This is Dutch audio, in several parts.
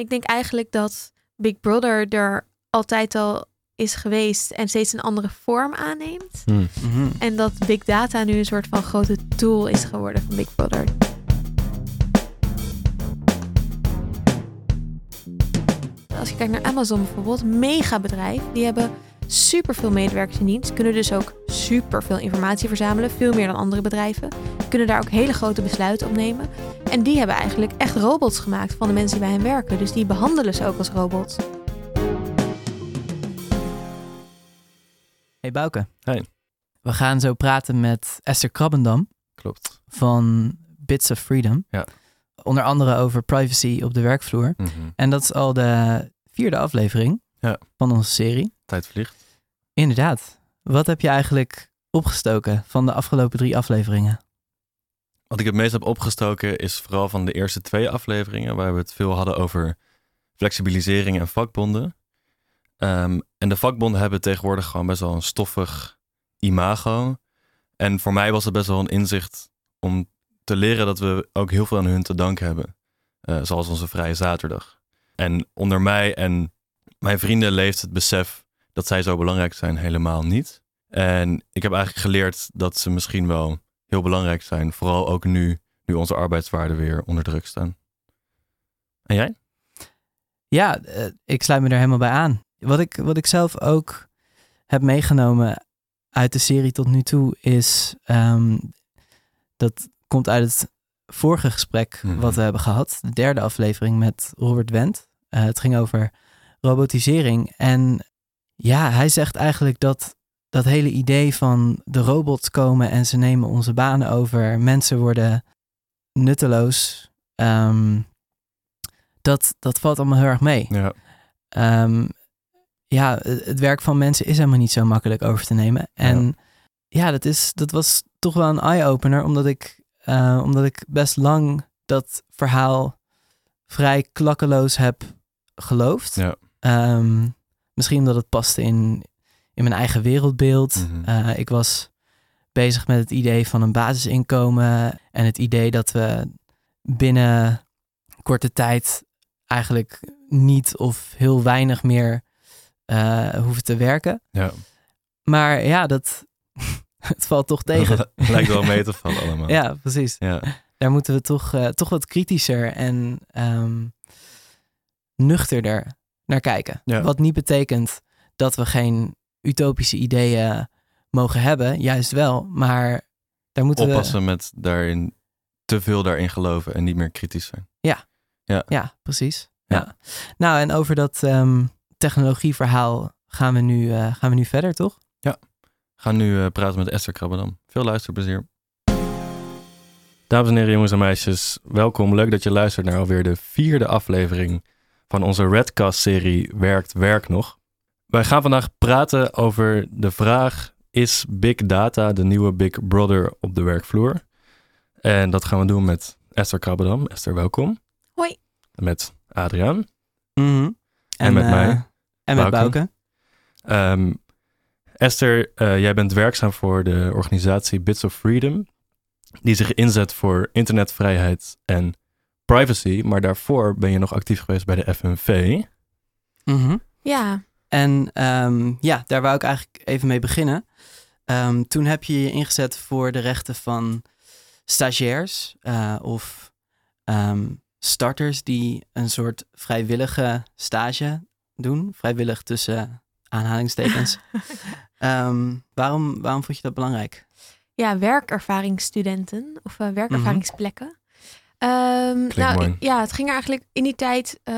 ik denk eigenlijk dat Big Brother er altijd al is geweest en steeds een andere vorm aanneemt. Hm. Mhm. En dat big data nu een soort van grote tool is geworden van Big Brother. Als je kijkt naar Amazon bijvoorbeeld, mega bedrijf, die hebben superveel medewerkers in dienst, kunnen dus ook superveel informatie verzamelen, veel meer dan andere bedrijven, kunnen daar ook hele grote besluiten op nemen. En die hebben eigenlijk echt robots gemaakt van de mensen die bij hen werken, dus die behandelen ze ook als robots. Hey Bouke. Hey. We gaan zo praten met Esther Krabbendam Klopt. van Bits of Freedom. Ja. Onder andere over privacy op de werkvloer. Mhm. En dat is al de vierde aflevering Ja. van onze serie. Tijd vliegt. Inderdaad. Wat heb je eigenlijk opgestoken van de afgelopen drie afleveringen? Wat ik het meest heb opgestoken is vooral van de eerste twee afleveringen, waar we het veel hadden over flexibilisering en vakbonden. Ehm, en de vakbonden hebben tegenwoordig gewoon best wel een stoffig imago. En voor mij was het best wel een inzicht om te leren dat we ook heel veel aan hun te danken hebben. Eh, zoals onze vrije zaterdag. En onder mij en mijn vrienden leeft het besef dat zij zo belangrijk zijn helemaal niet. En ik heb eigenlijk geleerd dat ze misschien wel heel belangrijk zijn. Vooral ook nu, nu onze arbeidswaarden weer onder druk staan. En jij? Ja, eh, ik sluit me er helemaal bij aan. Wat ik, wat ik zelf ook heb meegenomen uit de serie tot nu toe is... ehm, dat komt uit het vorige gesprek Mhm. wat we hebben gehad. De derde aflevering met Robert Wendt. Eh, het ging over robotisering. En ja, hij zegt eigenlijk dat dat hele idee van de robots komen en ze nemen onze banen over. Mensen worden nutteloos. ehm, dat, dat valt allemaal heel erg mee. Ja. Ehm, ja, het werk van mensen is helemaal niet zo makkelijk over te nemen. En ja, dat, is, dat was toch wel een eye-opener, omdat ik, eh, omdat ik best lang dat verhaal vrij klakkeloos heb geloofd. Ja. Ehm, misschien omdat het paste in, in mijn eigen wereldbeeld. Mhm. Eh, ik was bezig met het idee van een basisinkomen en het idee dat we binnen korte tijd eigenlijk niet of heel weinig meer eh, hoeven te werken. ja. Maar ja, dat het valt toch tegen. Lijkt wel mee te vallen allemaal. ja, precies. Ja. Daar moeten we toch, eh, toch wat kritischer en ehm, nuchterder naar kijken. Ja. Wat niet betekent dat we geen utopische ideeën mogen hebben, juist wel. Maar daar moeten Oppassen met daarin te veel daarin geloven en niet meer kritisch zijn. we... Ja, precies. Ja. Ja. Nou, en over dat ehm, technologieverhaal gaan we, nu, eh, gaan we nu verder, toch? We gaan nu eh, praten met Esther Krabbendam. Veel luisterplezier. Dames en heren, jongens en meisjes, welkom. Leuk dat je luistert naar alweer de vierde aflevering van onze Redcast-serie Werkt Werk Nog. Wij gaan vandaag praten over de vraag: is Big Data de nieuwe Big Brother op de werkvloer? En dat gaan we doen met Esther Krabbendam. Esther, welkom. Hoi. Met Adriaan. Mhm. En met eh, mij, En met Bouke. Bouke. Ehm, Esther, eh, jij bent werkzaam voor de organisatie Bits of Freedom, die zich inzet voor internetvrijheid en privacy. Maar daarvoor ben je nog actief geweest bij de FNV. Mhm. Ja, En ehm, ja, daar wou ik eigenlijk even mee beginnen. Ehm, toen heb je je ingezet voor de rechten van stagiairs eh, of ehm, starters die een soort vrijwillige stage doen. Vrijwillig tussen aanhalingstekens. Ehm, waarom, waarom vond je dat belangrijk? ja werkervaringsstudenten of eh, werkervaringsplekken. Ehm, nou, mooi. ja, het ging er eigenlijk in die tijd, eh,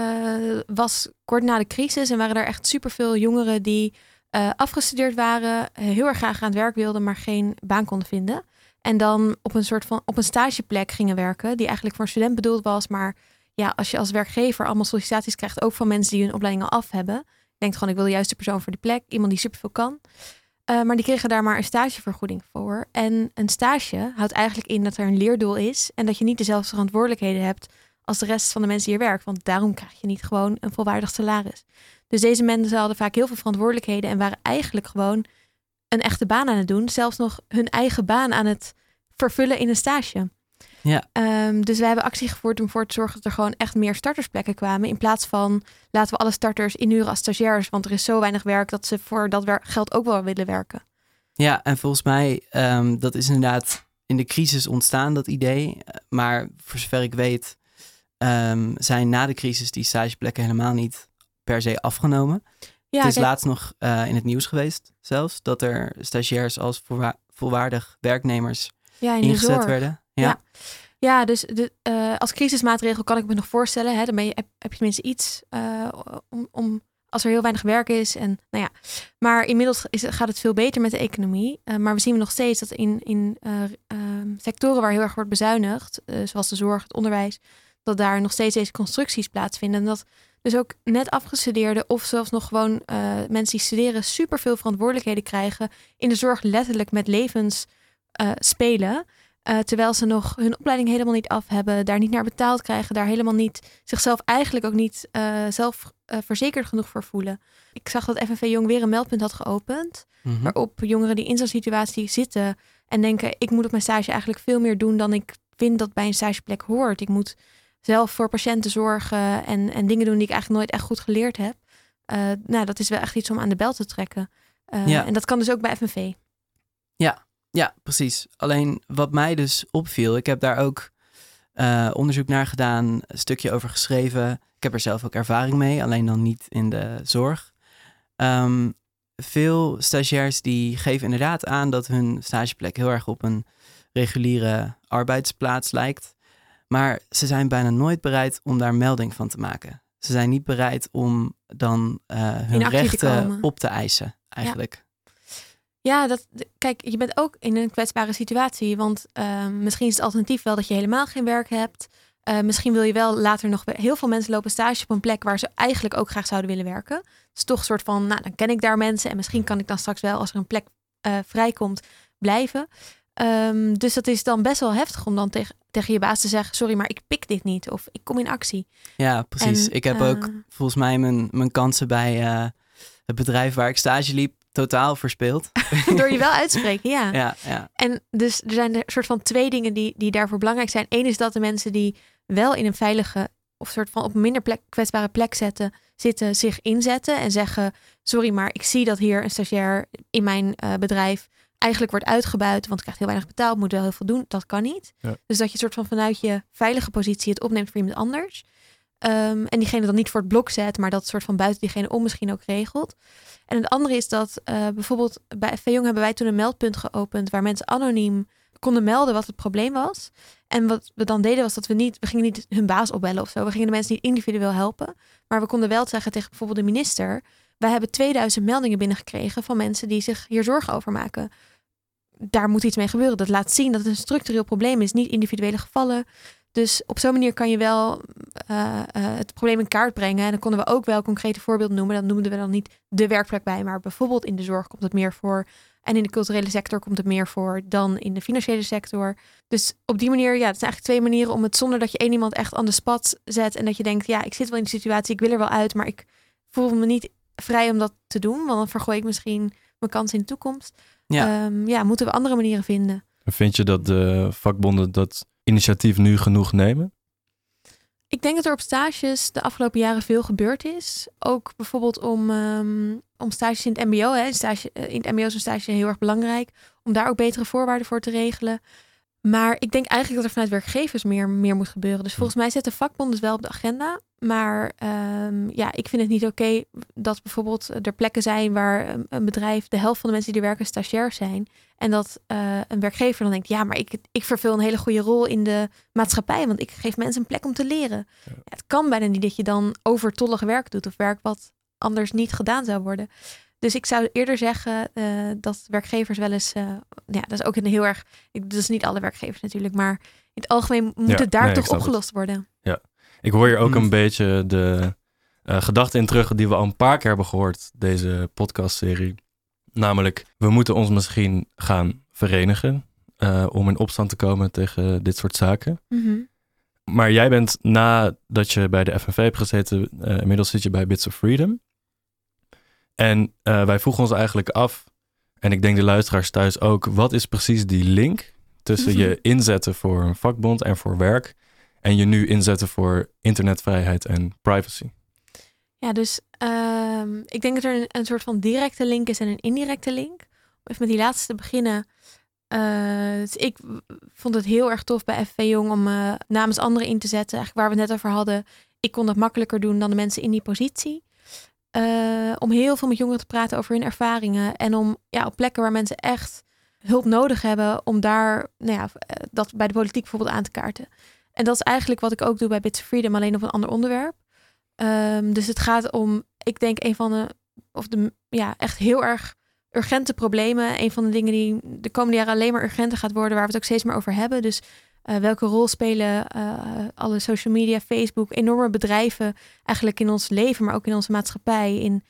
was kort na de crisis en waren er echt superveel jongeren die eh, afgestudeerd waren, heel erg graag aan het werk wilden, maar geen baan konden vinden. En dan op een soort van op een stageplek gingen werken, die eigenlijk voor een student bedoeld was. Maar ja, als je als werkgever allemaal sollicitaties krijgt, ook van mensen die hun opleiding al af hebben, denkt gewoon, ik wil de juiste persoon voor die plek, iemand die superveel kan. Eh, maar die kregen daar maar een stagevergoeding voor. En een stage houdt eigenlijk in dat er een leerdoel is en dat je niet dezelfde verantwoordelijkheden hebt als de rest van de mensen die hier werken. Want daarom krijg je niet gewoon een volwaardig salaris. Dus deze mensen hadden vaak heel veel verantwoordelijkheden en waren eigenlijk gewoon een echte baan aan het doen. Zelfs nog hun eigen baan aan het vervullen in een stage. Ja. Ehm, dus wij hebben actie gevoerd om ervoor te zorgen dat er gewoon echt meer startersplekken kwamen. In plaats van laten we alle starters inhuren als stagiairs. Want er is zo weinig werk dat ze voor dat geld ook wel willen werken. Ja, en volgens mij, um, dat is inderdaad in de crisis ontstaan, dat idee. Maar voor zover ik weet, um, zijn na de crisis die stageplekken helemaal niet per se afgenomen. Ja, het is kijk, laatst nog uh, in het nieuws geweest zelfs, dat er stagiairs als volwaardig werknemers ja, in de ingezet werden. Ja. Ja. Dus de, uh, als crisismaatregel kan ik me nog voorstellen. Hè, je, heb, je tenminste iets uh, om, als er heel weinig werk is. En, nou ja. Maar inmiddels is, gaat het veel beter met de economie. Uh, maar we zien nog steeds dat in, in sectoren waar heel erg wordt bezuinigd, zoals de zorg, het onderwijs, dat daar nog steeds deze constructies plaatsvinden. En dat dus ook net afgestudeerden of zelfs nog gewoon mensen die studeren superveel verantwoordelijkheden krijgen in de zorg letterlijk met levens spelen. Uh, terwijl ze nog hun opleiding helemaal niet af hebben, daar niet naar betaald krijgen, daar helemaal niet zichzelf eigenlijk ook niet uh, zelf uh, verzekerd genoeg voor voelen. Ik zag dat FNV Jong weer een meldpunt had geopend, Mhm. mm-hmm. waarop jongeren die in zo'n situatie zitten en denken: ik moet op mijn stage eigenlijk veel meer doen dan ik vind dat bij een stageplek hoort. Ik moet zelf voor patiënten zorgen en, en dingen doen die ik eigenlijk nooit echt goed geleerd heb. nou, dat is wel echt iets om aan de bel te trekken. Ja. En dat kan dus ook bij FNV. Ja, ja, precies. Alleen wat mij dus opviel, ik heb daar ook uh, onderzoek naar gedaan, een stukje over geschreven. Ik heb er zelf ook ervaring mee, alleen dan niet in de zorg. Um, veel stagiairs die geven inderdaad aan dat hun stageplek heel erg op een reguliere arbeidsplaats lijkt. Maar ze zijn bijna nooit bereid om daar melding van te maken. Ze zijn niet bereid om dan uh, hun rechten op te eisen, eigenlijk. Ja. Ja, dat, kijk, je bent ook in een kwetsbare situatie. Want uh, misschien is het alternatief wel dat je helemaal geen werk hebt. Uh, misschien wil je wel later nog... Heel veel mensen lopen stage op een plek waar ze eigenlijk ook graag zouden willen werken. Dus toch een soort van, nou, dan ken ik daar mensen. En misschien kan ik dan straks wel, als er een plek uh, vrijkomt, blijven. Um, dus dat is dan best wel heftig om dan tegen, tegen je baas te zeggen... sorry, maar ik pik dit niet. Of ik kom in actie. Ja, precies. En, ik heb ook volgens mij mijn, mijn kansen bij het bedrijf waar ik stage liep totaal verspeeld. Door je wel uitspreken, ja. ja, ja. En dus er zijn er soort van twee dingen die, die daarvoor belangrijk zijn. Eén is dat de mensen die wel in een veilige of soort van op een minder plek, kwetsbare plek zetten, zitten, zich inzetten en zeggen: Sorry, maar ik zie dat hier een stagiair in mijn uh, bedrijf eigenlijk wordt uitgebuit, want ik krijg heel weinig betaald, moet wel heel veel doen. Dat kan niet. Ja. Dus dat je soort van vanuit je veilige positie het opneemt voor iemand anders. Um, en diegene dan niet voor het blok zet, maar dat soort van buiten diegene om misschien ook regelt. En het andere is dat uh, bijvoorbeeld bij Jong hebben wij toen een meldpunt geopend waar mensen anoniem konden melden wat het probleem was. En wat we dan deden was dat we niet, we gingen niet hun baas opbellen of zo. We gingen de mensen niet individueel helpen. Maar we konden wel zeggen tegen bijvoorbeeld de minister. Wij hebben 2000 meldingen binnengekregen van mensen die zich hier zorgen over maken. Daar moet iets mee gebeuren. Dat laat zien dat het een structureel probleem is, niet individuele gevallen. Dus op zo'n manier kan je wel uh, uh, het probleem in kaart brengen. En dan konden we ook wel concrete voorbeelden noemen. Dat noemden we dan niet de werkplek bij, maar bijvoorbeeld in de zorg komt het meer voor. En in de culturele sector komt het meer voor dan in de financiële sector. Dus op die manier, ja, het zijn eigenlijk twee manieren om het zonder dat je één iemand echt aan de spat zet. En dat je denkt, ja, ik zit wel in die situatie, ik wil er wel uit, maar ik voel me niet vrij om dat te doen. Want dan vergooi ik misschien mijn kans in de toekomst. Ja, um, ja moeten we andere manieren vinden. Vind je dat de vakbonden dat initiatief nu genoeg nemen? Ik denk dat er op stages de afgelopen jaren veel gebeurd is. Ook bijvoorbeeld om, um, om stages in het MBO. Hè. Stage, uh, in het MBO is een stage heel erg belangrijk. Om daar ook betere voorwaarden voor te regelen. Maar ik denk eigenlijk dat er vanuit werkgevers meer, meer moet gebeuren. Dus volgens mij zetten vakbonden wel op de agenda. Maar um, ja, ik vind het niet oké okay dat bijvoorbeeld er plekken zijn waar een bedrijf, de helft van de mensen die er werken, stagiair zijn. En dat uh, een werkgever dan denkt, ja, maar ik, ik vervul een hele goede rol in de maatschappij, want ik geef mensen een plek om te leren. Ja. Ja, het kan bijna niet dat je dan overtollig werk doet of werk wat anders niet gedaan zou worden. Dus ik zou eerder zeggen uh, dat werkgevers wel eens, uh, ja, dat is ook een heel erg, dat is niet alle werkgevers natuurlijk, maar in het algemeen moet Ja, het daar nee, ik toch opgelost worden. Ja, ik hoor hier ook een beetje de uh, gedachte in terug die we al een paar keer hebben gehoord, deze podcastserie. Namelijk, we moeten ons misschien gaan verenigen uh, om in opstand te komen tegen dit soort zaken. Mhm. Maar jij bent nadat je bij de FNV hebt gezeten, uh, inmiddels zit je bij Bits of Freedom. En uh, wij vroegen ons eigenlijk af, en ik denk de luisteraars thuis ook, wat is precies die link tussen je inzetten voor een vakbond en voor werk en je nu inzetten voor internetvrijheid en privacy? Ja, dus ehm, ik denk dat er een, een, soort van directe link is en een indirecte link. Om even met die laatste te beginnen. Uh, dus ik vond het heel erg tof bij FV Jong om uh, namens anderen in te zetten. Eigenlijk waar we het net over hadden. Ik kon dat makkelijker doen dan de mensen in die positie. Uh, om heel veel met jongeren te praten over hun ervaringen. En om ja, op plekken waar mensen echt hulp nodig hebben, om daar nou ja, dat bij de politiek bijvoorbeeld aan te kaarten. En dat is eigenlijk wat ik ook doe bij Bits of Freedom, alleen op een ander onderwerp. Um, dus het gaat om, ik denk, een van de, of de, ja, echt heel erg urgente problemen. Een van de dingen die de komende jaren alleen maar urgenter gaat worden, waar we het ook steeds meer over hebben. Dus uh, welke rol spelen uh, alle social media, Facebook, enorme bedrijven eigenlijk in ons leven, maar ook in onze maatschappij. In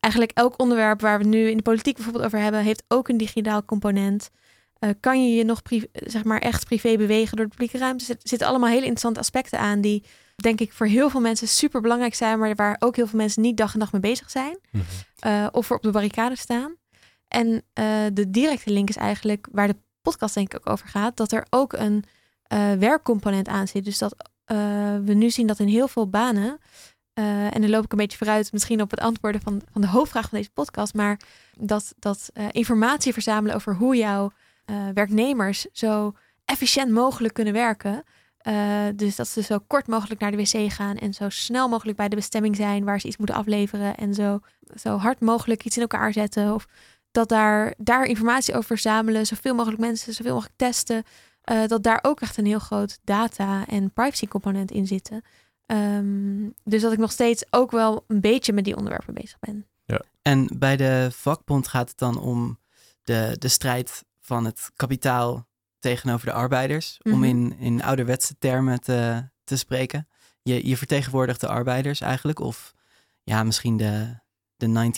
eigenlijk elk onderwerp waar we nu in de politiek bijvoorbeeld over hebben, heeft ook een digitaal component. Uh, kan je je nog zeg maar echt privé bewegen door de publieke ruimte? Er zitten allemaal hele interessante aspecten aan die denk ik voor heel veel mensen super belangrijk zijn, maar waar ook heel veel mensen niet dag en dag mee bezig zijn. Mm -hmm. of er op de barricade staan. En de directe link is eigenlijk waar de podcast denk ik ook over gaat, dat er ook een uh, werkcomponent aan zit. Dus dat we nu zien dat in heel veel banen, en dan loop ik een beetje vooruit misschien op het antwoorden van, van de hoofdvraag van deze podcast, maar dat, dat informatie verzamelen over hoe jouw werknemers zo efficiënt mogelijk kunnen werken. Dus dat ze zo kort mogelijk naar de wc gaan en zo snel mogelijk bij de bestemming zijn waar ze iets moeten afleveren en zo, zo hard mogelijk iets in elkaar zetten. Of dat daar, daar informatie over verzamelen, zoveel mogelijk mensen, zoveel mogelijk testen. Uh, dat daar ook echt een heel groot data- en privacy component in zitten. Um, dus dat ik nog steeds ook wel een beetje met die onderwerpen bezig ben. Ja. En bij de vakbond gaat het dan om de, de strijd van het kapitaal tegenover de arbeiders, om Mhm. in, in ouderwetse termen te, te spreken. Je, je vertegenwoordigt de arbeiders eigenlijk, of ja, misschien de, de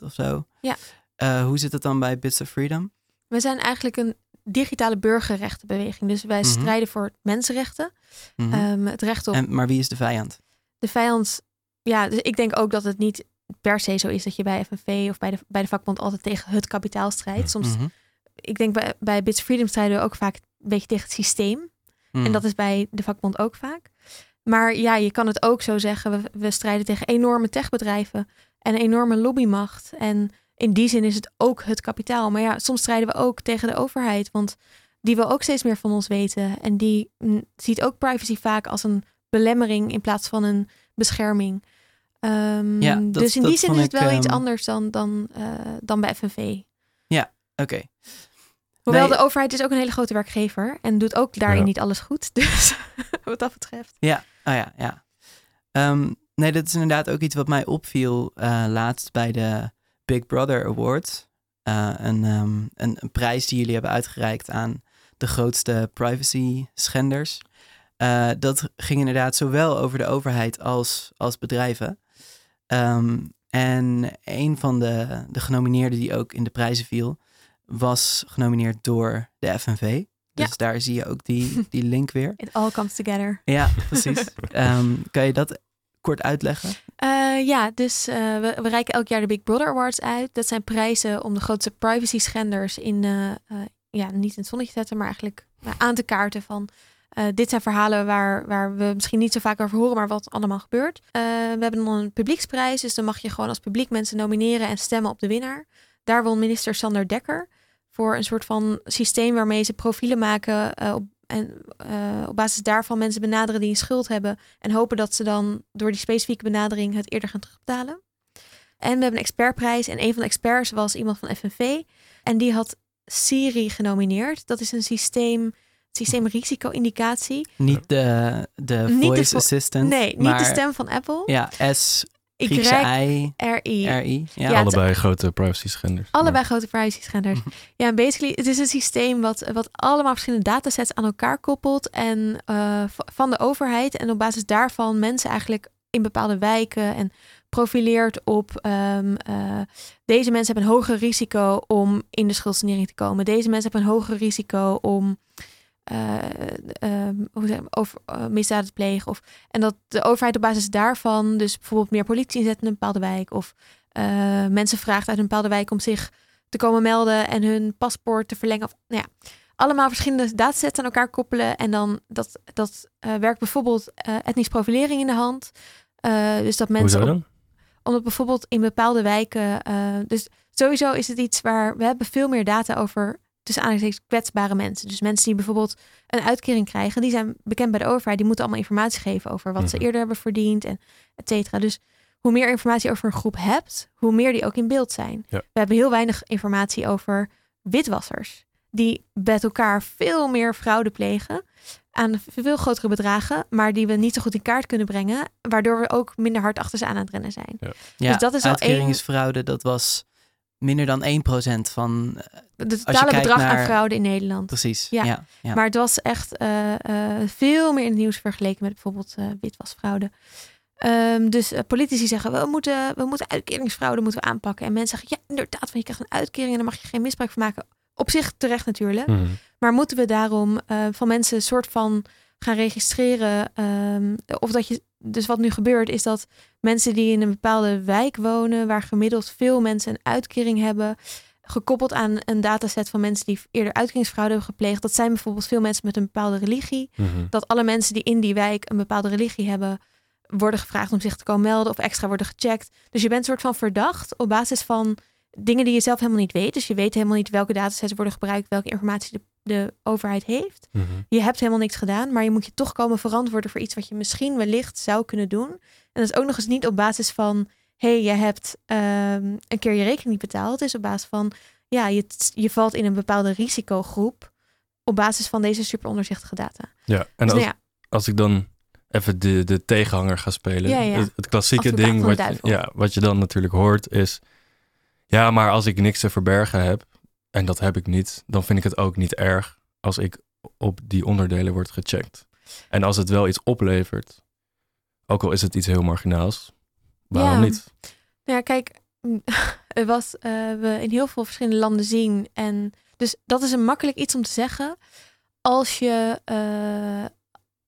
99% of zo. Ja. Eh, hoe zit het dan bij Bits of Freedom? We zijn eigenlijk een digitale burgerrechtenbeweging. Dus wij Mhm. strijden voor mensenrechten. Mhm. Ehm, het recht op en, maar wie is de vijand? de vijand. Ja, dus ik denk ook dat het niet per se zo is dat je bij FNV of bij de, bij de vakbond altijd tegen het kapitaal strijdt. Soms, Mhm. ik denk bij, bij Bits of Freedom strijden we ook vaak een beetje tegen het systeem. En dat is bij de vakbond ook vaak. Maar ja, je kan het ook zo zeggen. We, we strijden tegen enorme techbedrijven en enorme lobbymacht. En in die zin is het ook het kapitaal. Maar ja, soms strijden we ook tegen de overheid. Want die wil ook steeds meer van ons weten. En die mm, ziet ook privacy vaak als een belemmering in plaats van een bescherming. Ehm, Ja, dat- dus in die zin is het ik, wel iets ehm, anders dan, dan, eh, dan bij FNV. Oké. Hoewel Nee. de overheid is ook een hele grote werkgever. En doet ook daarin Ja. niet alles goed. Dus wat dat betreft. Ja, oh ja, ja. Ehm, nee, dat is inderdaad ook iets wat mij opviel eh, laatst bij de Big Brother Awards. Eh, een, ehm, een, een prijs die jullie hebben uitgereikt aan de grootste privacy schenders. Eh, dat ging inderdaad zowel over de overheid als, als bedrijven. Ehm, en een van de, de genomineerden die ook in de prijzen viel, was genomineerd door de FNV. Dus Ja. daar zie je ook die, die link weer. It all comes together. Ja, precies. Ehm, kan je dat kort uitleggen? Eh, ja, dus eh, we, we reiken elk jaar de Big Brother Awards uit. Dat zijn prijzen om de grootste privacy schenders in, eh, ja, niet in het zonnetje te zetten, maar eigenlijk aan te kaarten van. dit zijn verhalen waar, waar we misschien niet zo vaak over horen, maar wat allemaal gebeurt. We hebben dan een publieksprijs, dus dan mag je gewoon als publiek mensen nomineren en stemmen op de winnaar. Daar won minister Sander Dekker voor een soort van systeem waarmee ze profielen maken op, en eh, op basis daarvan mensen benaderen die een schuld hebben en hopen dat ze dan door die specifieke benadering het eerder gaan terugbetalen. En we hebben een expertprijs en een van de experts was iemand van FNV en die had Siri genomineerd. Dat is een systeem, systeem risico-indicatie. Niet de, de voice vo- assistant. Nee, niet maar, de stem van Apple. Ja, S, Ik Griekse R-I. R-I. Ja. Ja, Allebei grote privacy schenders. Allebei grote privacy schenders. Ja, en basically, het is een systeem wat, wat allemaal verschillende datasets aan elkaar koppelt en eh, van de overheid. En op basis daarvan mensen eigenlijk in bepaalde wijken en profileert op ehm, eh, deze mensen hebben een hoger risico om in de schuldsanering te komen. Deze mensen hebben een hoger risico om ehm, hoe zeg, over, misdaden te plegen. Of, en dat de overheid op basis daarvan dus bijvoorbeeld meer politie inzet in een bepaalde wijk. Of eh, mensen vraagt uit een bepaalde wijk om zich te komen melden en hun paspoort te verlengen. Of, nou ja, allemaal verschillende datasets aan elkaar koppelen. En dan dat, dat uh, werkt bijvoorbeeld uh, etnisch profilering in de hand. Uh, dus dat mensen. Hoezo dan? omdat bijvoorbeeld in bepaalde wijken. dus sowieso is het iets waar we hebben veel meer data over. Tussen aanhalingstekens kwetsbare mensen. Dus mensen die bijvoorbeeld een uitkering krijgen, die zijn bekend bij de overheid. Die moeten allemaal informatie geven over wat ze Mhm. eerder hebben verdiend en et cetera. Dus hoe meer informatie over een groep hebt, hoe meer die ook in beeld zijn. Ja. We hebben heel weinig informatie over witwassers. Die met elkaar veel meer fraude plegen aan veel grotere bedragen, maar die we niet zo goed in kaart kunnen brengen, waardoor we ook minder hard achter ze aan het rennen zijn. Ja, Dus dat is al één- uitkeringsfraude, dat was minder dan 1% van... eh, Het je totale kijkt bedrag aan naar- fraude in Nederland. Precies, Ja. ja. ja, Maar het was echt eh, eh, veel meer in het nieuws vergeleken met bijvoorbeeld eh, witwasfraude. Ehm, dus eh, politici zeggen, we moeten, we moeten uitkeringsfraude moeten we aanpakken. En mensen zeggen, ja, inderdaad, want je krijgt een uitkering en daar mag je geen misbruik van maken. Op zich terecht natuurlijk. Mhm. Maar moeten we daarom eh, van mensen een soort van gaan registreren? ehm, of dat je. Dus wat nu gebeurt, is dat mensen die in een bepaalde wijk wonen, waar gemiddeld veel mensen een uitkering hebben, gekoppeld aan een dataset van mensen die eerder uitkeringsfraude hebben gepleegd. Dat zijn bijvoorbeeld veel mensen met een bepaalde religie. Mhm. Dat alle mensen die in die wijk een bepaalde religie hebben, worden gevraagd om zich te komen melden of extra worden gecheckt. Dus je bent een soort van verdacht op basis van dingen die je zelf helemaal niet weet. Dus je weet helemaal niet welke datasets worden gebruikt, welke informatie de, de overheid heeft. Mhm. Je hebt helemaal niks gedaan, maar je moet je toch komen verantwoorden voor iets wat je misschien wellicht zou kunnen doen. En dat is ook nog eens niet op basis van, hé, hey, je hebt ehm, een keer je rekening niet betaald. Het is op basis van, ja, je, je valt in een bepaalde risicogroep op basis van deze super onderzichtige data. Ja, en Dus als, nou ja, als ik dan even de, de tegenhanger ga spelen. Ja, ja. Het, het klassieke ding wat, je- ja, wat je dan natuurlijk hoort is... Ja, maar als ik niks te verbergen heb, en dat heb ik niet... dan vind ik het ook niet erg als ik op die onderdelen word gecheckt. En als het wel iets oplevert, ook al is het iets heel marginaals, waarom Ja. niet? Nou ja, kijk, het was eh, we in heel veel verschillende landen zien. En dus dat is een makkelijk iets om te zeggen. Als je, eh,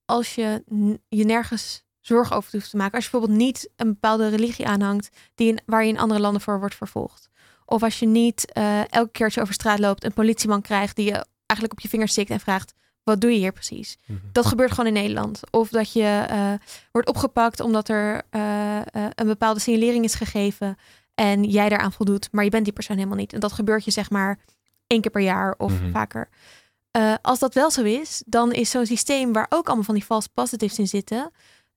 als je je nergens zorgen over hoeft te maken. Als je bijvoorbeeld niet een bepaalde religie aanhangt die in, waar je in andere landen voor wordt vervolgd. Of als je niet eh, elke keer als je over straat loopt een politieman krijgt die je eigenlijk op je vingers stikt en vraagt: wat doe je hier precies? Dat gebeurt gewoon in Nederland. Of dat je eh, wordt opgepakt omdat er eh, een bepaalde signalering is gegeven en jij daaraan voldoet, maar je bent die persoon helemaal niet. En dat gebeurt je zeg maar één keer per jaar of Mhm. vaker. Als dat wel zo is, dan is zo'n systeem waar ook allemaal van die false positives in zitten,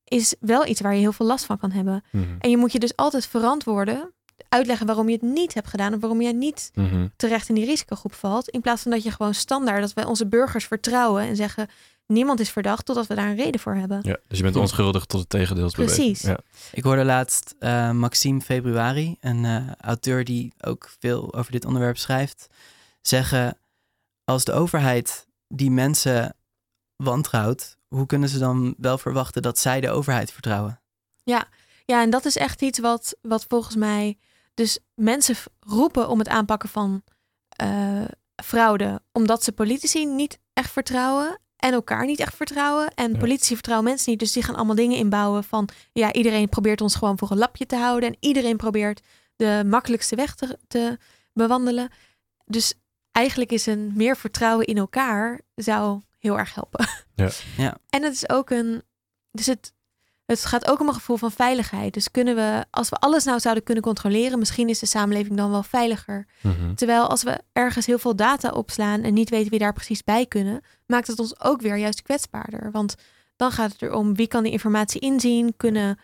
is wel iets waar je heel veel last van kan hebben. Mhm. En je moet je dus altijd verantwoorden, uitleggen waarom je het niet hebt gedaan of waarom jij niet Mhm. terecht in die risicogroep valt. In plaats van dat je gewoon standaard, dat wij onze burgers vertrouwen en zeggen, niemand is verdacht totdat we daar een reden voor hebben. Ja, dus je bent Ja. onschuldig tot het tegendeel is bewezen. Precies. Ja. Ik hoorde laatst eh, Maxime Februari, een eh, auteur die ook veel over dit onderwerp schrijft, zeggen: als de overheid die mensen wantrouwt, hoe kunnen ze dan wel verwachten dat zij de overheid vertrouwen? Ja, en dat is echt iets wat, wat volgens mij. Dus mensen roepen om het aanpakken van eh, fraude, omdat ze politici niet echt vertrouwen en elkaar niet echt vertrouwen. En Ja. politici vertrouwen mensen niet, dus die gaan allemaal dingen inbouwen van ja, iedereen probeert ons gewoon voor een lapje te houden en iedereen probeert de makkelijkste weg te, te bewandelen. Dus eigenlijk is een meer vertrouwen in elkaar zou heel erg helpen. Ja. Ja. En het is ook een, dus het, het gaat ook om een gevoel van veiligheid. Dus kunnen we, als we alles nou zouden kunnen controleren, misschien is de samenleving dan wel veiliger. Mhm. Terwijl als we ergens heel veel data opslaan en niet weten wie daar precies bij kunnen, maakt het ons ook weer juist kwetsbaarder. Want dan gaat het erom wie kan die informatie inzien, kunnen,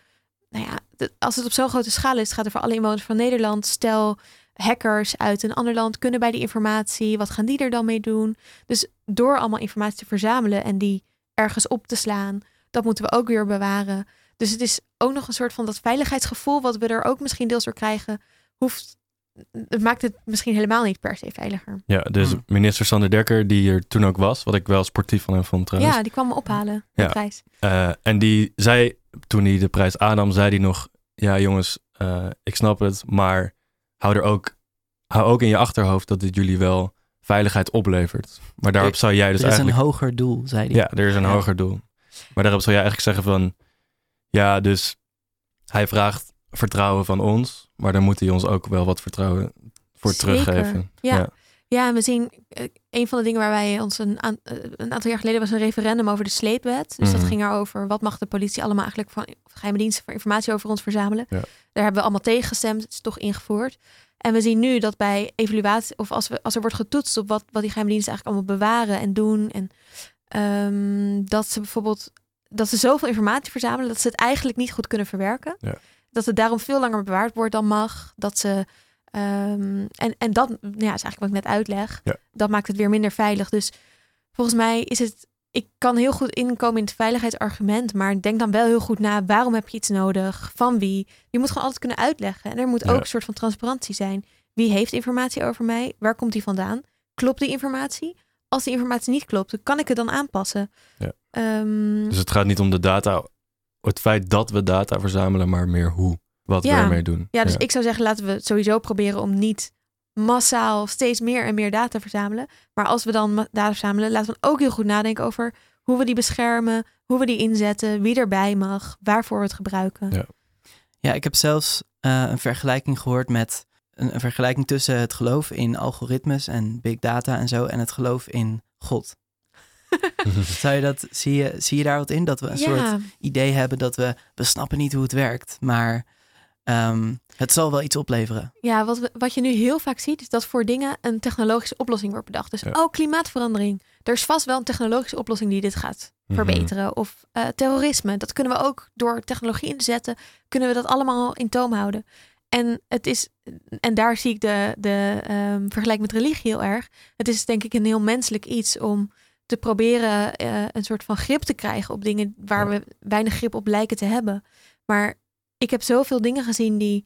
nou ja, de- als het op zo'n grote schaal is, gaat het voor alle inwoners van Nederland. Stel, hackers uit een ander land kunnen bij die informatie, wat gaan die er dan mee doen? Dus door allemaal informatie te verzamelen en die ergens op te slaan, dat moeten we ook weer bewaren. Dus het is ook nog een soort van dat veiligheidsgevoel wat we er ook misschien deels door krijgen, hoeft, het maakt het misschien helemaal niet per se veiliger. Ja, dus Hmm. minister Sander Dekker, die er toen ook was, wat ik wel sportief van hem vond trouwens. Ja, die kwam me ophalen, de Ja. prijs. Eh, en die zei, toen hij de prijs aannam, zei hij nog... Ja jongens, eh, ik snap het, maar hou er ook, hou ook in je achterhoofd dat dit jullie wel veiligheid oplevert. Maar daarop zou jij dus er is eigenlijk... een hoger doel, zei hij. Ja, er is een Ja. hoger doel. Maar daarop zou jij eigenlijk zeggen van... Ja, dus hij vraagt vertrouwen van ons, maar dan moet hij ons ook wel wat vertrouwen voor Zeker. teruggeven. Ja. Ja, we zien eh, een van de dingen waar wij ons een, eh, een aantal jaar geleden was een referendum over de sleepwet. Dus dat Mhm. ging erover wat mag de politie allemaal eigenlijk van geheime diensten voor informatie over ons verzamelen. Ja. Daar hebben we allemaal tegen gestemd. Het is toch ingevoerd. En we zien nu dat bij evaluatie, of als, we, als er wordt getoetst op wat, wat die geheime diensten eigenlijk allemaal bewaren en doen. En ehm, dat ze bijvoorbeeld dat ze zoveel informatie verzamelen dat ze het eigenlijk niet goed kunnen verwerken. Ja. Dat het daarom veel langer bewaard wordt dan mag. Dat ze ehm, en, en dat ja, is eigenlijk wat ik net uitleg. Ja. Dat maakt het weer minder veilig. Dus volgens mij is het. Ik kan heel goed inkomen in het veiligheidsargument, maar denk dan wel heel goed na waarom heb je iets nodig, van wie. Je moet gewoon altijd kunnen uitleggen. En er moet Ja. ook een soort van transparantie zijn. Wie heeft informatie over mij? Waar komt die vandaan? Klopt die informatie? Als die informatie niet klopt, dan kan ik het dan aanpassen. Ja. Ehm, Dus het gaat niet om de data, het feit dat we data verzamelen, maar meer hoe, wat Ja. we ermee doen. Ja, dus ik zou zeggen, laten we sowieso proberen om niet massaal steeds meer en meer data te verzamelen. Maar als we dan data verzamelen, laten we dan ook heel goed nadenken over hoe we die beschermen, hoe we die inzetten, wie erbij mag, waarvoor we het gebruiken. Ja. Ja, ik heb zelfs eh, een vergelijking gehoord met een, een vergelijking tussen het geloof in algoritmes en big data en zo en het geloof in God. Zou je dat, zie je, zie je daar wat in? Dat we een soort idee hebben dat we, we snappen niet hoe het werkt, maar ehm, het zal wel iets opleveren. ja wat, we- wat je nu heel vaak ziet, is dat voor dingen een technologische oplossing wordt bedacht. Dus, Ja. oh, klimaatverandering. Er is vast wel een technologische oplossing die dit gaat Mhm. verbeteren. Of eh, terrorisme. Dat kunnen we ook door technologie in te zetten, kunnen we dat allemaal in toom houden. En het is, en daar zie ik de, de ehm, vergelijking met religie heel erg. Het is denk ik een heel menselijk iets om te proberen eh, een soort van grip te krijgen op dingen waar we weinig grip op lijken te hebben. Maar ik heb zoveel dingen gezien die,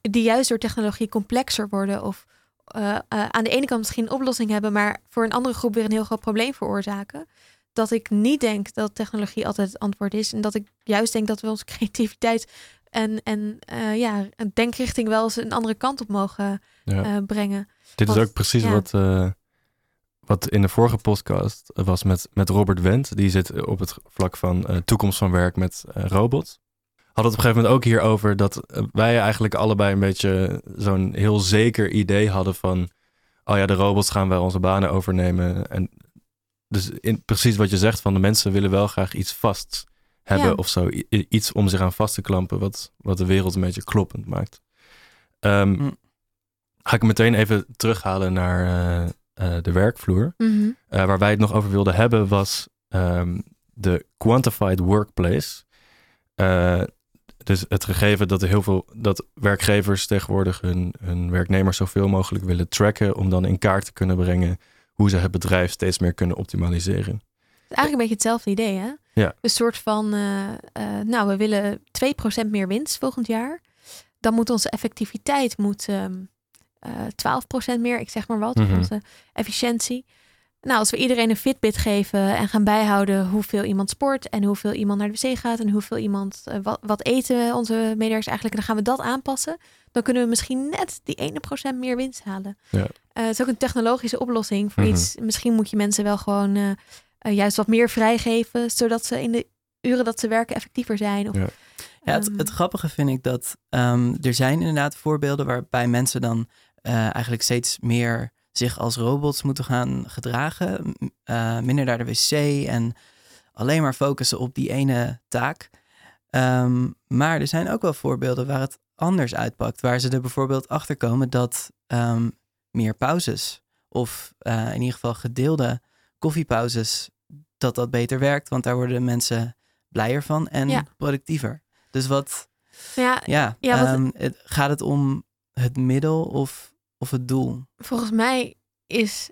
die juist door technologie complexer worden. Of eh, eh, aan de ene kant misschien een oplossing hebben, maar voor een andere groep weer een heel groot probleem veroorzaken. Dat ik niet denk dat technologie altijd het antwoord is. En dat ik juist denk dat we onze creativiteit en, en eh, ja, een denkrichting wel eens een andere kant op mogen Ja. eh, brengen. Dit is ook precies ja. wat, eh, wat in de vorige podcast was met, met Robert Wendt. Die zit op het vlak van toekomst van werk met robots. Had het op een gegeven moment ook hierover dat wij eigenlijk allebei een beetje zo'n heel zeker idee hadden van... Oh ja, de robots gaan wel onze banen overnemen. En dus in, precies wat je zegt van de mensen willen wel graag iets vast hebben Ja. of zo. I- iets om zich aan vast te klampen wat, wat de wereld een beetje kloppend maakt. Ehm, Hm. Ga ik meteen even terughalen naar eh, eh, de werkvloer. Mhm. Eh, waar wij het nog over wilden hebben was ehm, de quantified workplace. Dus het gegeven dat er heel veel dat werkgevers tegenwoordig hun, hun werknemers zoveel mogelijk willen tracken om dan in kaart te kunnen brengen hoe ze het bedrijf steeds meer kunnen optimaliseren. Eigenlijk een beetje hetzelfde idee, hè? Ja. Een soort van, eh, eh, nou, we willen 2% meer winst volgend jaar. Dan moet onze effectiviteit moet, ehm, eh 12% meer, ik zeg maar wat, Mhm. onze efficiëntie. Nou, als we iedereen een Fitbit geven en gaan bijhouden hoeveel iemand sport en hoeveel iemand naar de wc gaat en hoeveel iemand, wat, wat eten onze medewerkers eigenlijk, en dan gaan we dat aanpassen, dan kunnen we misschien net die 1% meer winst halen. Ja. Het is ook een technologische oplossing voor Mhm. iets. Misschien moet je mensen wel gewoon eh, juist wat meer vrijgeven, zodat ze in de uren dat ze werken effectiever zijn. Of, Ja. Ja, het, ehm, het grappige vind ik dat ehm, er zijn inderdaad voorbeelden waarbij mensen dan eh, eigenlijk steeds meer zich als robots moeten gaan gedragen. Eh, minder naar de wc en alleen maar focussen op die ene taak. Ehm, maar er zijn ook wel voorbeelden waar het anders uitpakt. Waar ze er bijvoorbeeld achter komen dat ehm, meer pauzes of eh, in ieder geval gedeelde koffiepauzes, dat dat beter werkt. Want daar worden mensen blijer van en Ja. productiever. Dus wat, ja, ja, Ja, wat- ehm, het, gaat het om het middel of, of het doel? volgens mij is,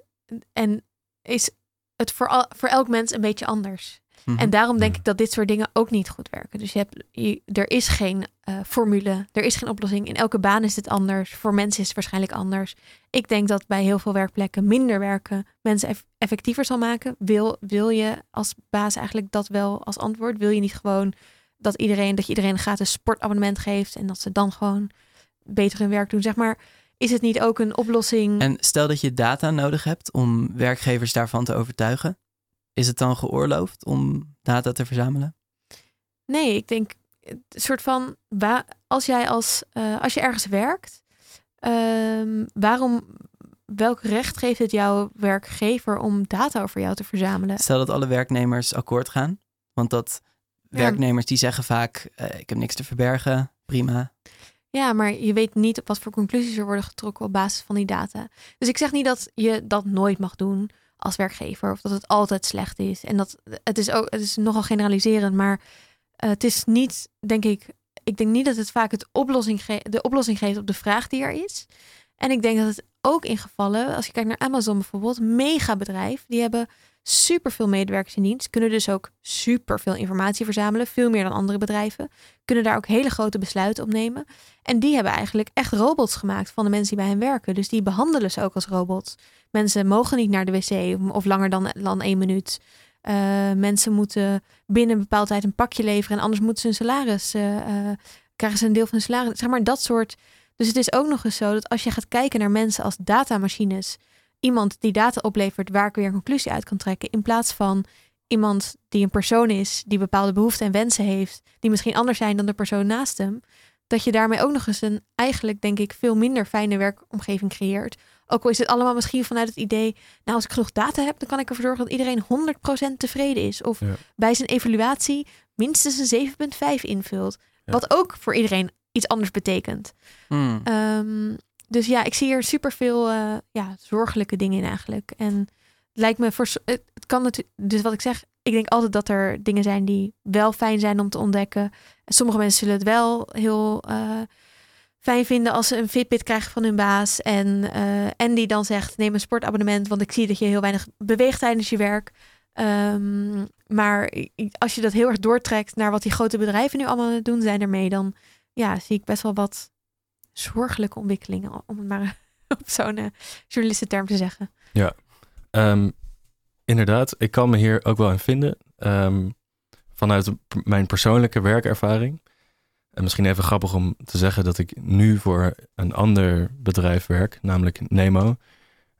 en is het voor, al, voor elk mens een beetje anders. Mhm. En daarom denk ik dat dit soort dingen ook niet goed werken. Dus je hebt, je, er is geen eh, formule, er is geen oplossing. In elke baan is het anders. Voor mensen is het waarschijnlijk anders. Ik denk dat bij heel veel werkplekken minder werken mensen eff- effectiever zal maken. Wil, wil je als baas eigenlijk dat wel als antwoord? Wil je niet gewoon dat iedereen, dat je iedereen een gratis sportabonnement geeft en dat ze dan gewoon beter hun werk doen? Zeg maar, is het niet ook een oplossing? En stel dat je data nodig hebt om werkgevers daarvan te overtuigen. Is het dan geoorloofd om data te verzamelen? Nee, ik denk een soort van als jij als eh, als je ergens werkt, ehm, waarom welk recht geeft het jouw werkgever om data over jou te verzamelen? Stel dat alle werknemers akkoord gaan. Want dat Ja. werknemers die zeggen vaak, eh, ik heb niks te verbergen, prima. Ja, maar je weet niet op wat voor conclusies er worden getrokken op basis van die data. Dus ik zeg niet dat je dat nooit mag doen als werkgever of dat het altijd slecht is. En dat het is ook, het is nogal generaliserend, maar eh, het is niet, denk ik, ik denk niet dat het vaak het oplossing de oplossing geeft op de vraag die er is. En ik denk dat het ook in gevallen, als je kijkt naar Amazon bijvoorbeeld, mega bedrijf, die hebben superveel medewerkers in dienst, kunnen dus ook superveel informatie verzamelen, veel meer dan andere bedrijven, kunnen daar ook hele grote besluiten op nemen. En die hebben eigenlijk echt robots gemaakt van de mensen die bij hen werken. Dus die behandelen ze ook als robots. Mensen mogen niet naar de wc of langer dan, dan één minuut. Eh, mensen moeten binnen een bepaalde tijd een pakje leveren en anders moeten ze hun salaris, eh, eh, krijgen ze een deel van hun salaris. Zeg maar dat soort. Dus het is ook nog eens zo dat als je gaat kijken naar mensen als datamachines, iemand die data oplevert waar ik weer een conclusie uit kan trekken, in plaats van iemand die een persoon is die bepaalde behoeften en wensen heeft, die misschien anders zijn dan de persoon naast hem, dat je daarmee ook nog eens een eigenlijk denk ik veel minder fijne werkomgeving creëert. Ook al is het allemaal misschien vanuit het idee, nou als ik genoeg data heb, dan kan ik ervoor zorgen dat iedereen 100% tevreden is. Of Ja. bij zijn evaluatie minstens een 7,5 invult. Ja. Wat ook voor iedereen iets anders betekent. Hmm. Ehm, dus ja, ik zie hier superveel eh ja, zorgelijke dingen in eigenlijk. En het lijkt me voor. Het, kan natuurlijk. Dus wat ik zeg, ik denk altijd dat er dingen zijn die wel fijn zijn om te ontdekken. Sommige mensen zullen het wel heel eh, fijn vinden als ze een Fitbit krijgen van hun baas. En, eh, en die dan zegt: neem een sportabonnement, want ik zie dat je heel weinig beweegt tijdens je werk. Ehm, maar als je dat heel erg doortrekt naar wat die grote bedrijven nu allemaal doen zijn ermee, dan ja, zie ik best wel wat zorgelijke ontwikkelingen, om het maar op zo'n uh, journalistenterm te zeggen. Ehm, inderdaad, ik kan me hier ook wel in vinden. Ehm, vanuit mijn persoonlijke werkervaring. En misschien even grappig om te zeggen dat ik nu voor een ander bedrijf werk, namelijk Nemo.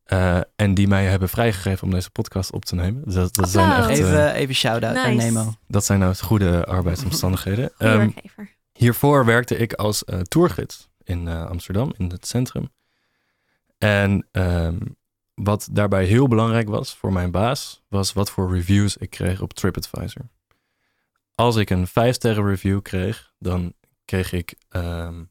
Eh, en die mij hebben vrijgegeven om deze podcast op te nemen. Dus dat, dat zijn echt eh, Even, even shout-out aan. Nemo. dat zijn nou goede arbeidsomstandigheden. Ehm, werkgever. Hiervoor werkte ik als eh, tourgids in eh, Amsterdam, in het centrum. En ehm, wat daarbij heel belangrijk was voor mijn baas, was wat voor reviews ik kreeg op TripAdvisor. Als ik een 5-sterren review kreeg, dan kreeg ik ehm,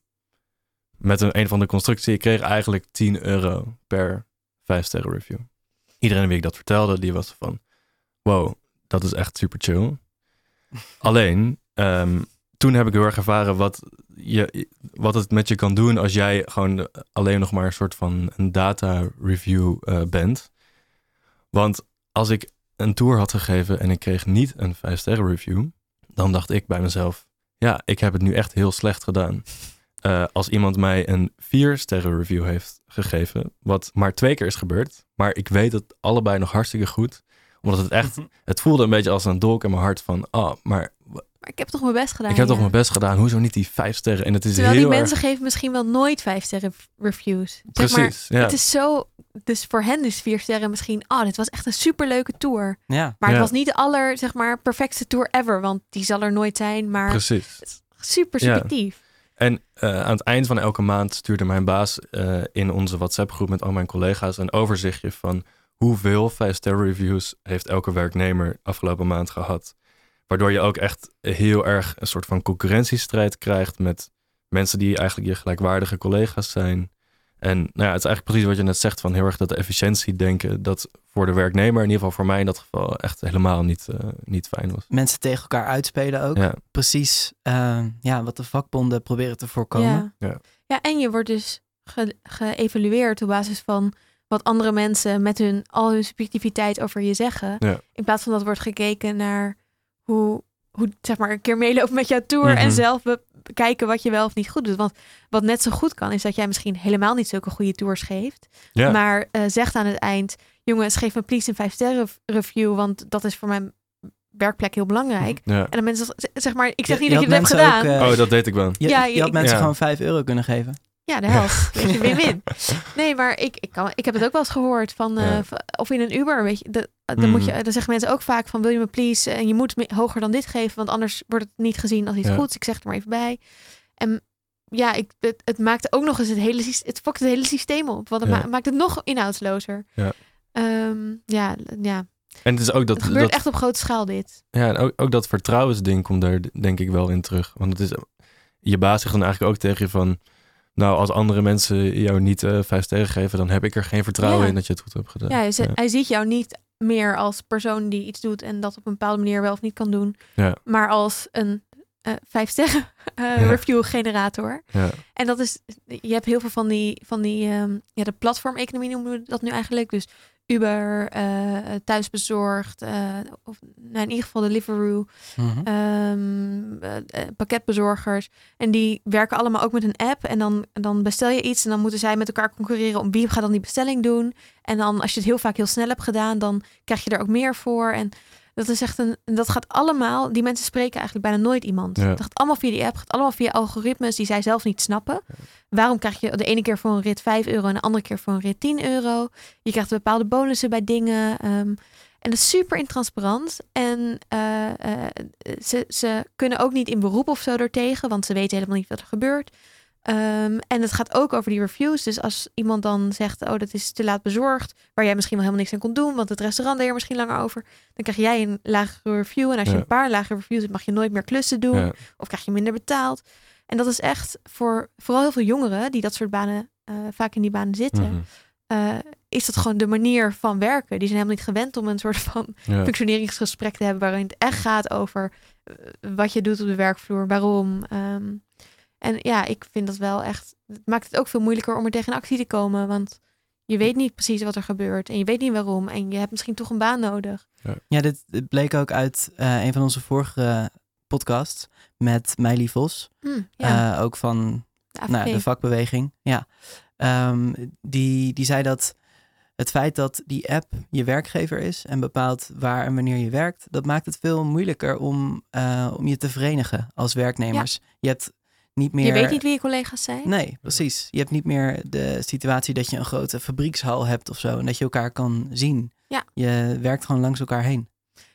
met een, een van de constructie, kreeg eigenlijk 10 euro per 5-sterren review. Iedereen wie ik dat vertelde, die was van, wow, dat is echt super chill. Alleen, ehm, toen heb ik heel erg ervaren wat, je, wat het met je kan doen als jij gewoon alleen nog maar een soort van een data review eh, bent. Want als ik een tour had gegeven en ik kreeg niet een 5 sterren review, dan dacht ik bij mezelf, ja, ik heb het nu echt heel slecht gedaan. Eh, als iemand mij een 4 sterren review heeft gegeven, wat maar twee keer is gebeurd, maar ik weet het allebei nog hartstikke goed, omdat het echt, het voelde een beetje als een dolk in mijn hart van, ah, maar Maar ik heb toch mijn best gedaan. ik heb toch mijn best gedaan. Hoezo niet die vijf sterren? En het is Terwijl heel die erg... mensen geven misschien wel nooit vijf sterren reviews. Zeg Precies, maar, ja. Het is zo. Dus voor hen is vier sterren misschien. Oh, dit was echt een superleuke tour. Ja. Maar Ja. het was niet de aller, zeg maar, perfectste tour ever. Want die zal er nooit zijn. Maar Precies. super Ja. subjectief. En eh, aan het eind van elke maand stuurde mijn baas eh, in onze WhatsApp-groep met al mijn collega's een overzichtje van hoeveel 5-ster reviews heeft elke werknemer afgelopen maand gehad. Waardoor je ook echt heel erg een soort van concurrentiestrijd krijgt met mensen die eigenlijk je gelijkwaardige collega's zijn. En nou ja, het is eigenlijk precies wat je net zegt van heel erg dat de efficiëntie denken, dat voor de werknemer, in ieder geval voor mij in dat geval, echt helemaal niet, eh, niet fijn was. Mensen tegen elkaar uitspelen ook. Ja, Precies eh, ja, wat de vakbonden proberen te voorkomen. Ja. Ja. ja, en je wordt dus ge- geëvalueerd op basis van wat andere mensen met hun al hun subjectiviteit over je zeggen. Ja. In plaats van dat wordt gekeken naar hoe, hoe zeg maar, een keer meelopen met jouw tour Mhm. en zelf be- bekijken wat je wel of niet goed doet. Want wat net zo goed kan, is dat jij misschien helemaal niet zulke goede tours geeft. ja. Maar eh, zegt aan het eind, jongens, geef me please een 5 sterren review, want dat is voor mijn werkplek heel belangrijk. ja. En dan mensen zeg maar, ik zeg Je- niet je dat je het had hebt gedaan. ook, Oh, dat deed ik wel. Je, Ja, je had mensen Ja. gewoon 5 euro kunnen geven. Ja, de helft. Weet je, win-win. Nee, maar ik, ik, kan, ik heb het ook wel eens gehoord van, eh, Ja. of in een Uber, weet je, de, dan, Mm. moet je, dan zeggen mensen ook vaak van, wil je me please, en je moet me hoger dan dit geven, want anders wordt het niet gezien als iets Ja. goeds. Ik zeg het er maar even bij. En ja, ik, het, het maakte ook nog eens het hele, het fokt het hele systeem op. Want het Ja. ma- maakt het nog inhoudslozer. Ja. Ehm, ja, ja. En het is ook dat, het gebeurt dat, echt op grote schaal dit. ja, en ook, ook dat vertrouwensding komt daar denk ik wel in terug. Want het is, je baas zegt dan eigenlijk ook tegen je van, nou als andere mensen jou niet eh, vijf sterren geven, dan heb ik er geen vertrouwen Ja. in dat je het goed hebt gedaan. Ja, hij, ze- Ja. hij ziet jou niet meer als persoon die iets doet en dat op een bepaalde manier wel of niet kan doen. Ja. Maar als een eh vijf sterren eh, review generator. Ja. En dat is, je hebt heel veel van die, van die ehm, ja, de platformeconomie noemen we dat nu eigenlijk. Dus Uber, eh, thuisbezorgd, eh, of nou, in ieder geval Deliveroo, eh, pakketbezorgers. En die werken allemaal ook met een app. En dan, dan bestel je iets en dan moeten zij met elkaar concurreren om wie gaat dan die bestelling doen. En dan als je het heel vaak heel snel hebt gedaan, dan krijg je er ook meer voor. En dat is echt een, en dat gaat allemaal, die mensen spreken eigenlijk bijna nooit iemand. Ja. Dat gaat allemaal via die app, gaat allemaal via algoritmes die zij zelf niet snappen. Waarom krijg je de ene keer voor een rit 5 euro en de andere keer voor een rit 10 euro? Je krijgt bepaalde bonussen bij dingen. ehm, en dat is super intransparant. En eh, eh, ze, ze kunnen ook niet in beroep of zo ertegen, want ze weten helemaal niet wat er gebeurt. Ehm, en het gaat ook over die reviews. Dus als iemand dan zegt, oh, dat is te laat bezorgd, waar jij misschien wel helemaal niks aan kon doen, want het restaurant deed er misschien langer over, dan krijg jij een lagere review. En als je een paar lagere reviews hebt, mag je nooit meer klussen doen Ja. of krijg je minder betaald. En dat is echt voor vooral heel veel jongeren die dat soort banen eh, vaak in die banen zitten, Mhm. eh, is dat gewoon de manier van werken. Die zijn helemaal niet gewend om een soort van Ja. functioneringsgesprek te hebben waarin het echt gaat over eh, wat je doet op de werkvloer, waarom. ehm. En ja, ik vind dat wel echt. Het maakt het ook veel moeilijker om er tegen in actie te komen, want je weet niet precies wat er gebeurt en je weet niet waarom en je hebt misschien toch een baan nodig. Ja, dit, dit bleek ook uit eh, een van onze vorige podcasts met Meili Vos. Hm, ja, eh, ook van de nou, de vakbeweging. Ja. Ehm, die, die zei dat het feit dat die app je werkgever is en bepaalt waar en wanneer je werkt, dat maakt het veel moeilijker om, eh, om je te verenigen als werknemers. Je hebt niet meer. Je weet niet wie je collega's zijn. Nee, precies. Je hebt niet meer de situatie dat je een grote fabriekshal hebt of zo en dat je elkaar kan zien. Ja. Je werkt gewoon langs elkaar heen.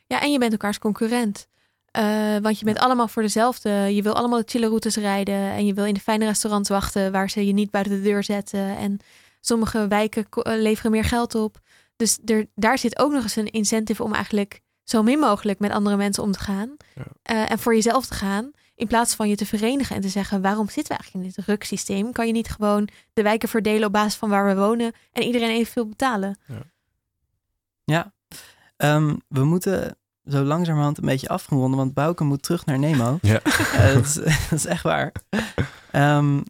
Ja, en je bent elkaars concurrent. Eh, want je bent allemaal voor dezelfde. Je wil allemaal de chille routes rijden. En je wil in de fijne restaurants wachten waar ze je niet buiten de deur zetten. En sommige wijken eh, leveren meer geld op. Dus er, daar zit ook nog eens een incentive om eigenlijk zo min mogelijk met andere mensen om te gaan. Ja. Eh, en voor jezelf te gaan. In plaats van je te verenigen en te zeggen: waarom zitten we eigenlijk in dit ruksysteem? Kan je niet gewoon de wijken verdelen op basis van waar we wonen en iedereen evenveel betalen? Ja. Ehm, we moeten zo langzamerhand een beetje af gaan ronden, want Bouke moet terug naar Nemo. Ja. Eh, dat, is, dat is echt waar. Ehm,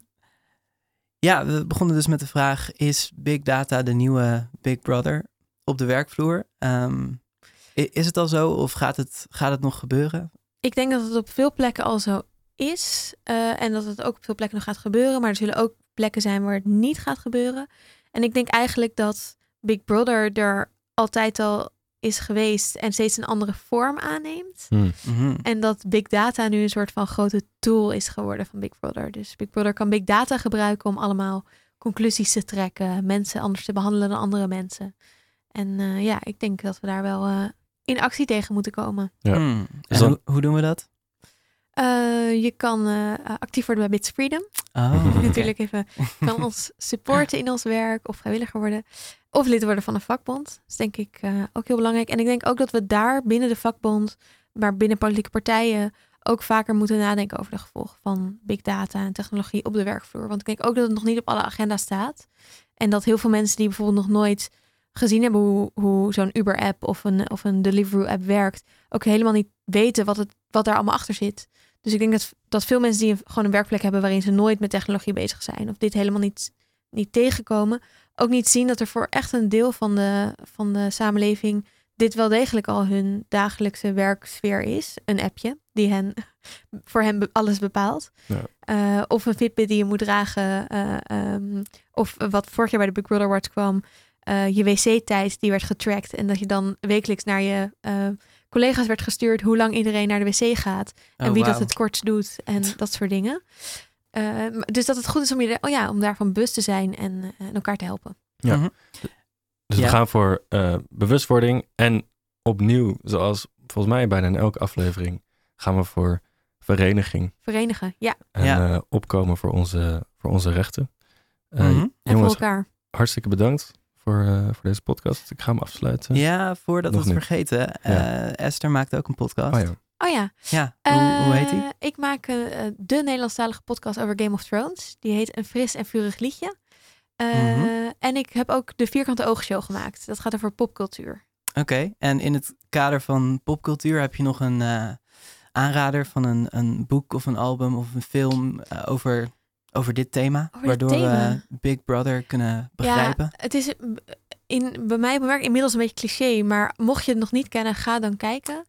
ja, we begonnen dus met de vraag: is Big Data de nieuwe Big Brother op de werkvloer? Ehm, is het al zo of gaat het, gaat het nog gebeuren? Ik denk dat het op veel plekken al zo is. eh, en dat het ook op veel plekken nog gaat gebeuren. Maar er zullen ook plekken zijn waar het niet gaat gebeuren. En ik denk eigenlijk dat Big Brother er altijd al is geweest en steeds een andere vorm aanneemt. Hm. Mhm. En dat big data nu een soort van grote tool is geworden van Big Brother. Dus Big Brother kan big data gebruiken om allemaal conclusies te trekken, mensen anders te behandelen dan andere mensen. En eh, ja, ik denk dat we daar wel eh, in actie tegen moeten komen. Ja. Hmm. Dus En dan- hoe, doen we dat? Eh, je kan eh, actief worden bij Bits Freedom. Oh, oké. Natuurlijk even kan ons supporten in ons werk of vrijwilliger worden. Of lid worden van een vakbond. Dat is denk ik eh, ook heel belangrijk. En ik denk ook dat we daar binnen de vakbond, maar binnen politieke partijen, ook vaker moeten nadenken over de gevolgen van big data en technologie op de werkvloer. Want ik denk ook dat het nog niet op alle agenda's staat. En dat heel veel mensen die bijvoorbeeld nog nooit gezien hebben hoe, hoe zo'n Uber-app of een, of een Deliveroo-app werkt, ook helemaal niet weten wat, het, wat daar allemaal achter zit. Dus ik denk dat, dat veel mensen die gewoon een werkplek hebben waarin ze nooit met technologie bezig zijn of dit helemaal niet, niet tegenkomen, ook niet zien dat er voor echt een deel van de, van de samenleving dit wel degelijk al hun dagelijkse werksfeer is. Een appje die hen, voor hen alles bepaalt. Ja. Eh, of een Fitbit die je moet dragen. eh, ehm, of wat vorig jaar bij de Big Brother Awards kwam. Eh, je wc-tijd die werd getracked. En dat je dan wekelijks naar je eh, collega's werd gestuurd hoe lang iedereen naar de wc gaat. En Oh, wie dat het kortst doet en dat soort dingen. Eh, dus dat het goed is om, je, oh ja, om daarvan bewust te zijn en, en elkaar te helpen. Ja. Mhm. Dus Ja. we gaan voor eh, bewustwording en opnieuw, zoals volgens mij bijna in elke aflevering, gaan we voor vereniging. Verenigen, ja. En Ja. eh, opkomen voor onze, voor onze rechten. En Jongens, voor elkaar. hartstikke bedankt voor, eh, voor deze podcast. Ik ga hem afsluiten. Ja, voordat we het niet. vergeten. eh, Esther maakt ook een podcast. Oh ja. Oh ja. Ja, hoe, hoe heet die? Eh, Ik maak eh, de Nederlandstalige podcast over Game of Thrones. Die heet Een fris en vurig liedje. Eh, Mhm. En ik heb ook de Vierkante Oogshow gemaakt. Dat gaat over popcultuur. Oké, en in het kader van popcultuur heb je nog een eh, aanrader van een, een boek of een album of een film over, over dit thema? Over dit waardoor thema? we Big Brother kunnen begrijpen? Ja, het is eh, in, bij mij bemerkt inmiddels een beetje cliché. Maar mocht je het nog niet kennen, ga dan kijken.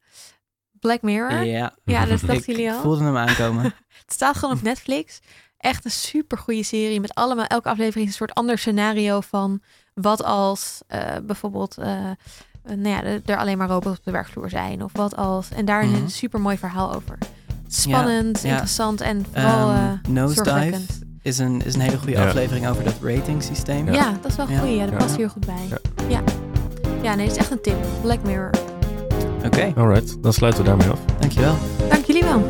Black Mirror. Ja, Ja, dat dachten jullie al. voelde hem aankomen. Het staat gewoon op Netflix. Echt een super goede serie. Met allemaal, elke aflevering is een soort ander scenario van wat als eh, bijvoorbeeld eh, nou ja, er- alleen maar robots op de werkvloer zijn. Of wat als. En daar Mhm. een super mooi verhaal over. Spannend, ja. interessant en vooral eh, Nosedive is een, is een hele goede Ja. aflevering over dat rating systeem. Ja. dat is wel goed. Ja, dat past hier goed bij. Ja. Ja. ja. nee, het is echt een tip. Black Mirror. Oké, Alright, dan sluiten we daarmee af. dankjewel. Dank jullie wel.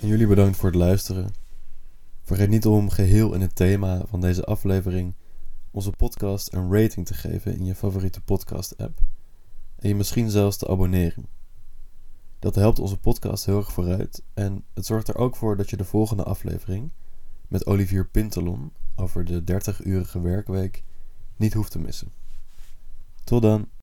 En jullie bedankt voor het luisteren. Vergeet niet om geheel in het thema van deze aflevering onze podcast een rating te geven in je favoriete podcast-app. En je misschien zelfs te abonneren. Dat helpt onze podcast heel erg vooruit en het zorgt er ook voor dat je de volgende aflevering met Olivier Pintelon over de 30-urige werkweek niet hoeft te missen. Tot dan!